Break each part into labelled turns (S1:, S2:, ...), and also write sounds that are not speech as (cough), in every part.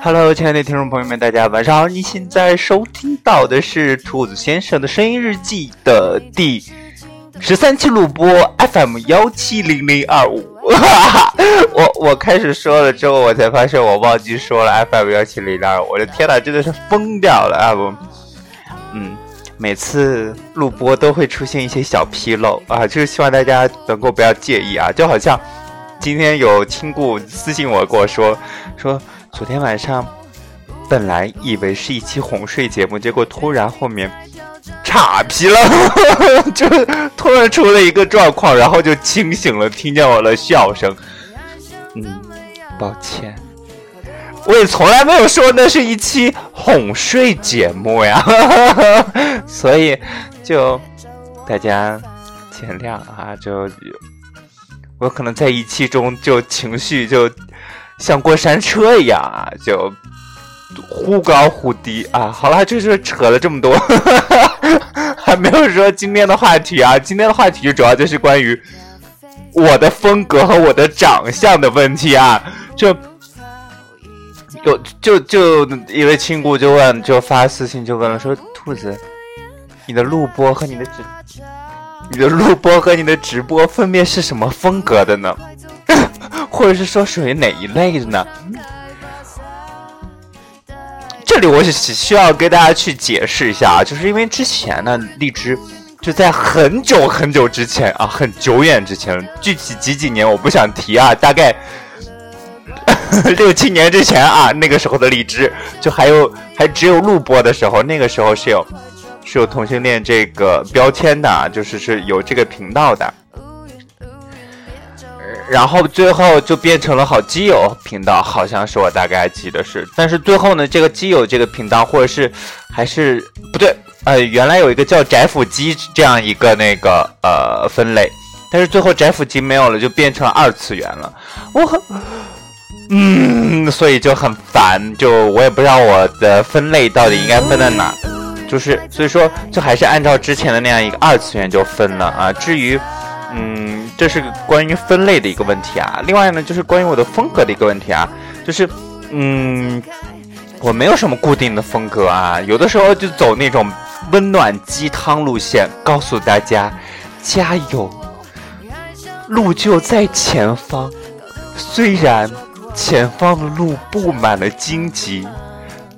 S1: Hello，亲爱的听众朋友们，大家晚上好！你现在收听到的是兔子先生的声音日记的第十三期录播 FM 幺七零零二五。(laughs) 我我开始说了之后，我才发现我忘记说了 FM 幺七零零二五。我的天呐，真的是疯掉了啊！我，嗯，每次录播都会出现一些小纰漏啊，就是希望大家能够不要介意啊。就好像今天有亲故私信我跟我说说。昨天晚上，本来以为是一期哄睡节目，结果突然后面岔皮了，(laughs) 就突然出了一个状况，然后就清醒了，听见我的笑声。嗯，抱歉，我也从来没有说那是一期哄睡节目呀，(laughs) 所以就大家见谅啊，就我可能在一期中就情绪就。像过山车一样啊，就忽高忽低啊。好了，就是扯了这么多，(laughs) 还没有说今天的话题啊。今天的话题主要就是关于我的风格和我的长相的问题啊。就有就就一位亲故就问，就发私信就问了，说兔子，你的录播和你的直，你的录播和你的直播分别是什么风格的呢？(laughs) 或者是说属于哪一类的呢？这里我是需要跟大家去解释一下啊，就是因为之前呢，荔枝就在很久很久之前啊，很久远之前，具体几几年我不想提啊，大概 (laughs) 六七年之前啊，那个时候的荔枝就还有还只有录播的时候，那个时候是有是有同性恋这个标签的，就是是有这个频道的。然后最后就变成了好基友频道，好像是我大概记得是。但是最后呢，这个基友这个频道，或者是还是不对，呃，原来有一个叫宅腐机这样一个那个呃分类，但是最后宅腐机没有了，就变成二次元了。我很，嗯，所以就很烦，就我也不知道我的分类到底应该分在哪，就是所以说就还是按照之前的那样一个二次元就分了啊。至于。嗯，这是关于分类的一个问题啊。另外呢，就是关于我的风格的一个问题啊。就是，嗯，我没有什么固定的风格啊。有的时候就走那种温暖鸡汤路线，告诉大家加油，路就在前方。虽然前方的路布满了荆棘，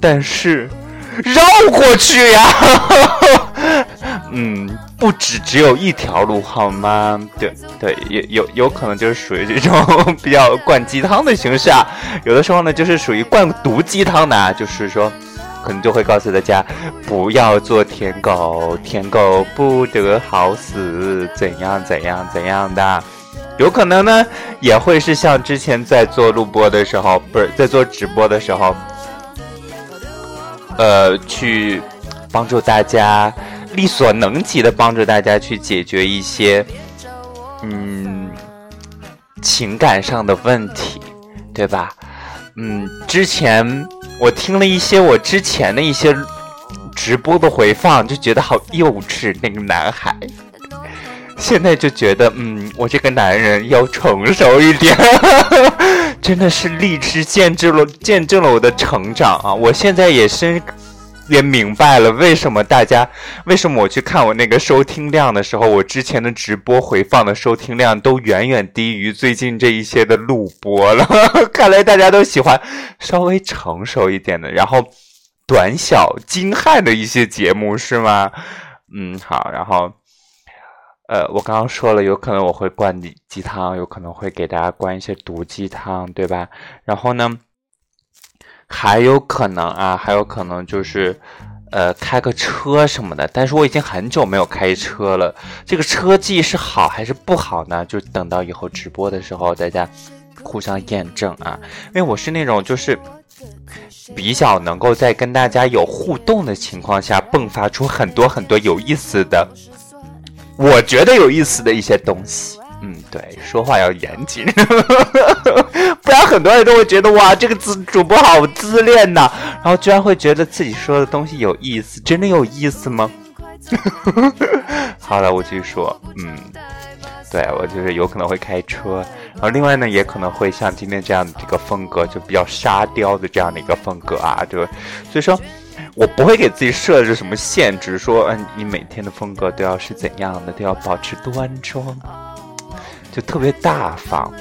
S1: 但是绕过去呀。(laughs) 嗯，不止只有一条路，好吗？对对，有有有可能就是属于这种比较灌鸡汤的形式啊。有的时候呢，就是属于灌毒鸡汤的啊，就是说，可能就会告诉大家不要做舔狗，舔狗不得好死，怎样怎样怎样的。有可能呢，也会是像之前在做录播的时候，不是在做直播的时候，呃，去帮助大家。力所能及的帮助大家去解决一些，嗯，情感上的问题，对吧？嗯，之前我听了一些我之前的一些直播的回放，就觉得好幼稚，那个男孩。现在就觉得，嗯，我这个男人要成熟一点，真的是励志见证了见证了我的成长啊！我现在也是。也明白了为什么大家为什么我去看我那个收听量的时候，我之前的直播回放的收听量都远远低于最近这一些的录播了。(laughs) 看来大家都喜欢稍微成熟一点的，然后短小精悍的一些节目，是吗？嗯，好。然后，呃，我刚刚说了，有可能我会灌鸡汤，有可能会给大家灌一些毒鸡汤，对吧？然后呢？还有可能啊，还有可能就是，呃，开个车什么的。但是我已经很久没有开车了，这个车技是好还是不好呢？就等到以后直播的时候，大家互相验证啊。因为我是那种就是比较能够在跟大家有互动的情况下，迸发出很多很多有意思的，我觉得有意思的一些东西。嗯，对，说话要严谨，(laughs) 不然很多人都会觉得哇，这个自主播好自恋呐，然后居然会觉得自己说的东西有意思，真的有意思吗？(laughs) 好了，我继续说，嗯，对我就是有可能会开车，然后另外呢，也可能会像今天这样的这个风格，就比较沙雕的这样的一个风格啊，就所以说，我不会给自己设置什么限制，说嗯，你每天的风格都要是怎样的，都要保持端庄，就特别大方。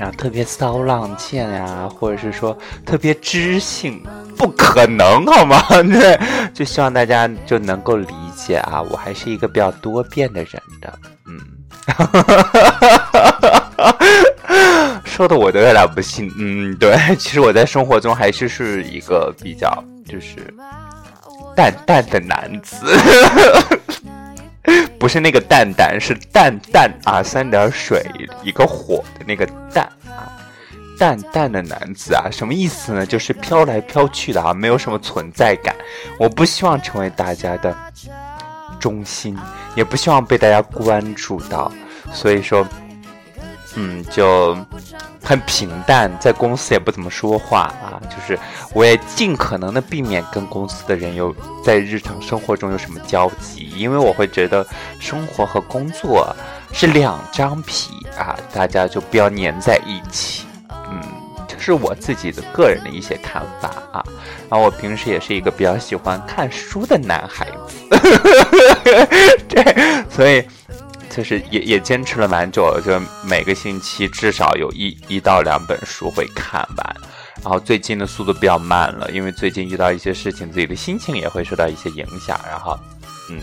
S1: 啊，特别骚浪贱呀，或者是说特别知性，不可能好吗？对，(laughs) 就希望大家就能够理解啊，我还是一个比较多变的人的，嗯，哈哈哈哈哈哈说的我都有点不信，嗯，对，其实我在生活中还是是一个比较就是淡淡的男子。(laughs) 不是那个蛋蛋，是淡淡啊，三点水一个火的那个淡啊，淡淡的男子啊，什么意思呢？就是飘来飘去的啊，没有什么存在感。我不希望成为大家的中心，也不希望被大家关注到，所以说。嗯，就很平淡，在公司也不怎么说话啊，就是我也尽可能的避免跟公司的人有在日常生活中有什么交集，因为我会觉得生活和工作是两张皮啊，大家就不要粘在一起。嗯，这是我自己的个人的一些看法啊。然后我平时也是一个比较喜欢看书的男孩子，(laughs) 对，所以。就是也也坚持了蛮久了，就每个星期至少有一一到两本书会看完，然后最近的速度比较慢了，因为最近遇到一些事情，自己的心情也会受到一些影响，然后，嗯，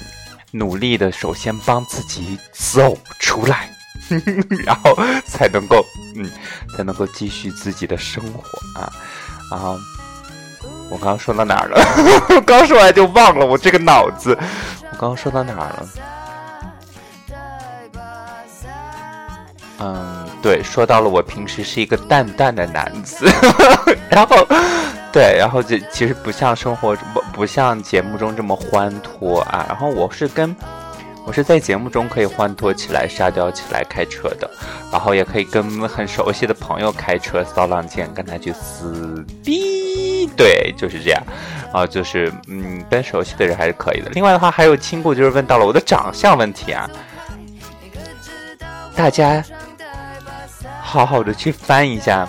S1: 努力的首先帮自己走出来，(laughs) 然后才能够，嗯，才能够继续自己的生活啊，然后我刚刚说到哪儿了？(laughs) 刚说完就忘了，我这个脑子，我刚刚说到哪儿了？嗯，对，说到了，我平时是一个淡淡的男子，(laughs) 然后，对，然后就其实不像生活不不像节目中这么欢脱啊，然后我是跟我是在节目中可以欢脱起来、沙雕起来开车的，然后也可以跟很熟悉的朋友开车骚浪贱，跟他去撕逼，对，就是这样，啊，就是嗯，跟熟悉的人还是可以的。另外的话，还有亲故，就是问到了我的长相问题啊，大家。好好的去翻一下，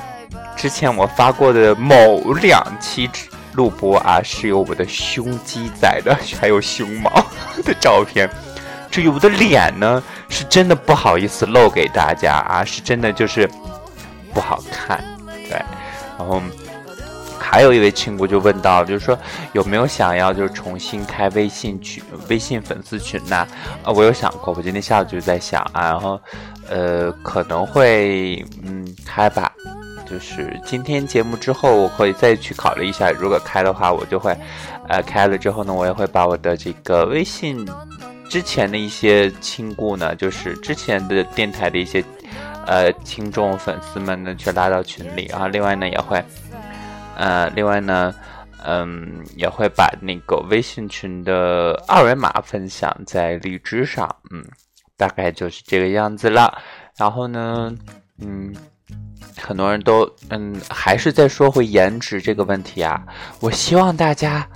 S1: 之前我发过的某两期录播啊，是有我的胸肌在的，还有胸毛 (laughs) 的照片。至于我的脸呢，是真的不好意思露给大家啊，是真的就是不好看。对，然后还有一位亲姑就问到，就是说有没有想要就是重新开微信群、微信粉丝群呢？啊，我有想过，我今天下午就在想啊，然后。呃，可能会嗯开吧，就是今天节目之后，我会再去考虑一下。如果开的话，我就会，呃，开了之后呢，我也会把我的这个微信之前的一些亲故呢，就是之前的电台的一些呃听众粉丝们呢，去拉到群里。然后另外呢，也会，呃，另外呢，嗯，也会把那个微信群的二维码分享在荔枝上，嗯。大概就是这个样子了，然后呢，嗯，很多人都，嗯，还是在说回颜值这个问题啊。我希望大家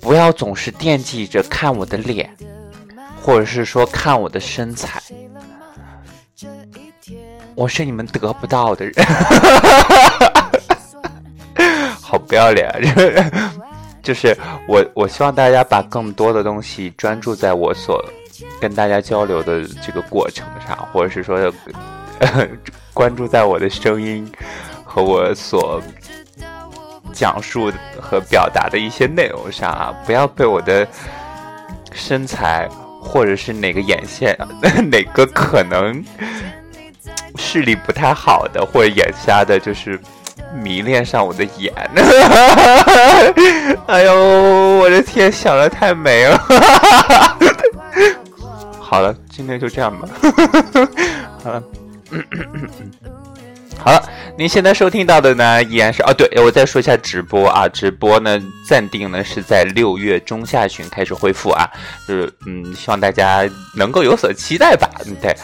S1: 不要总是惦记着看我的脸，或者是说看我的身材，我是你们得不到的人，(laughs) 好不要脸，啊 (laughs) 就是我，我希望大家把更多的东西专注在我所。跟大家交流的这个过程上，或者是说，关注在我的声音和我所讲述和表达的一些内容上啊，不要被我的身材或者是哪个眼线哪个可能视力不太好的或者眼瞎的，就是迷恋上我的眼。(laughs) 哎呦，我的天，想的太美了。(laughs) 好了，今天就这样吧。好了，好了，您现在收听到的呢，依然是哦，对，我再说一下直播啊，直播呢暂定呢是在六月中下旬开始恢复啊，就是嗯，希望大家能够有所期待吧。嗯对，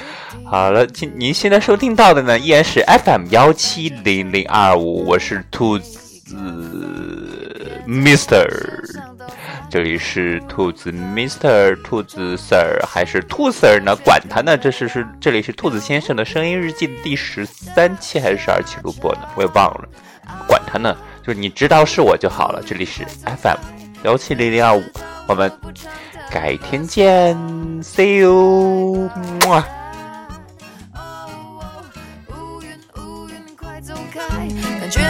S1: 好了，今您现在收听到的呢，(laughs) 依然是 FM 幺七零零二五，我是兔子 Mister。这里是兔子 Mister 兔子 Sir 还是兔 Sir 呢？管他呢，这是是这里是兔子先生的声音日记的第十三期还是十二期录播呢？我也忘了，管他呢，就是你知道是我就好了。这里是 FM 幺七零零二五，我们改天见，See you。感觉。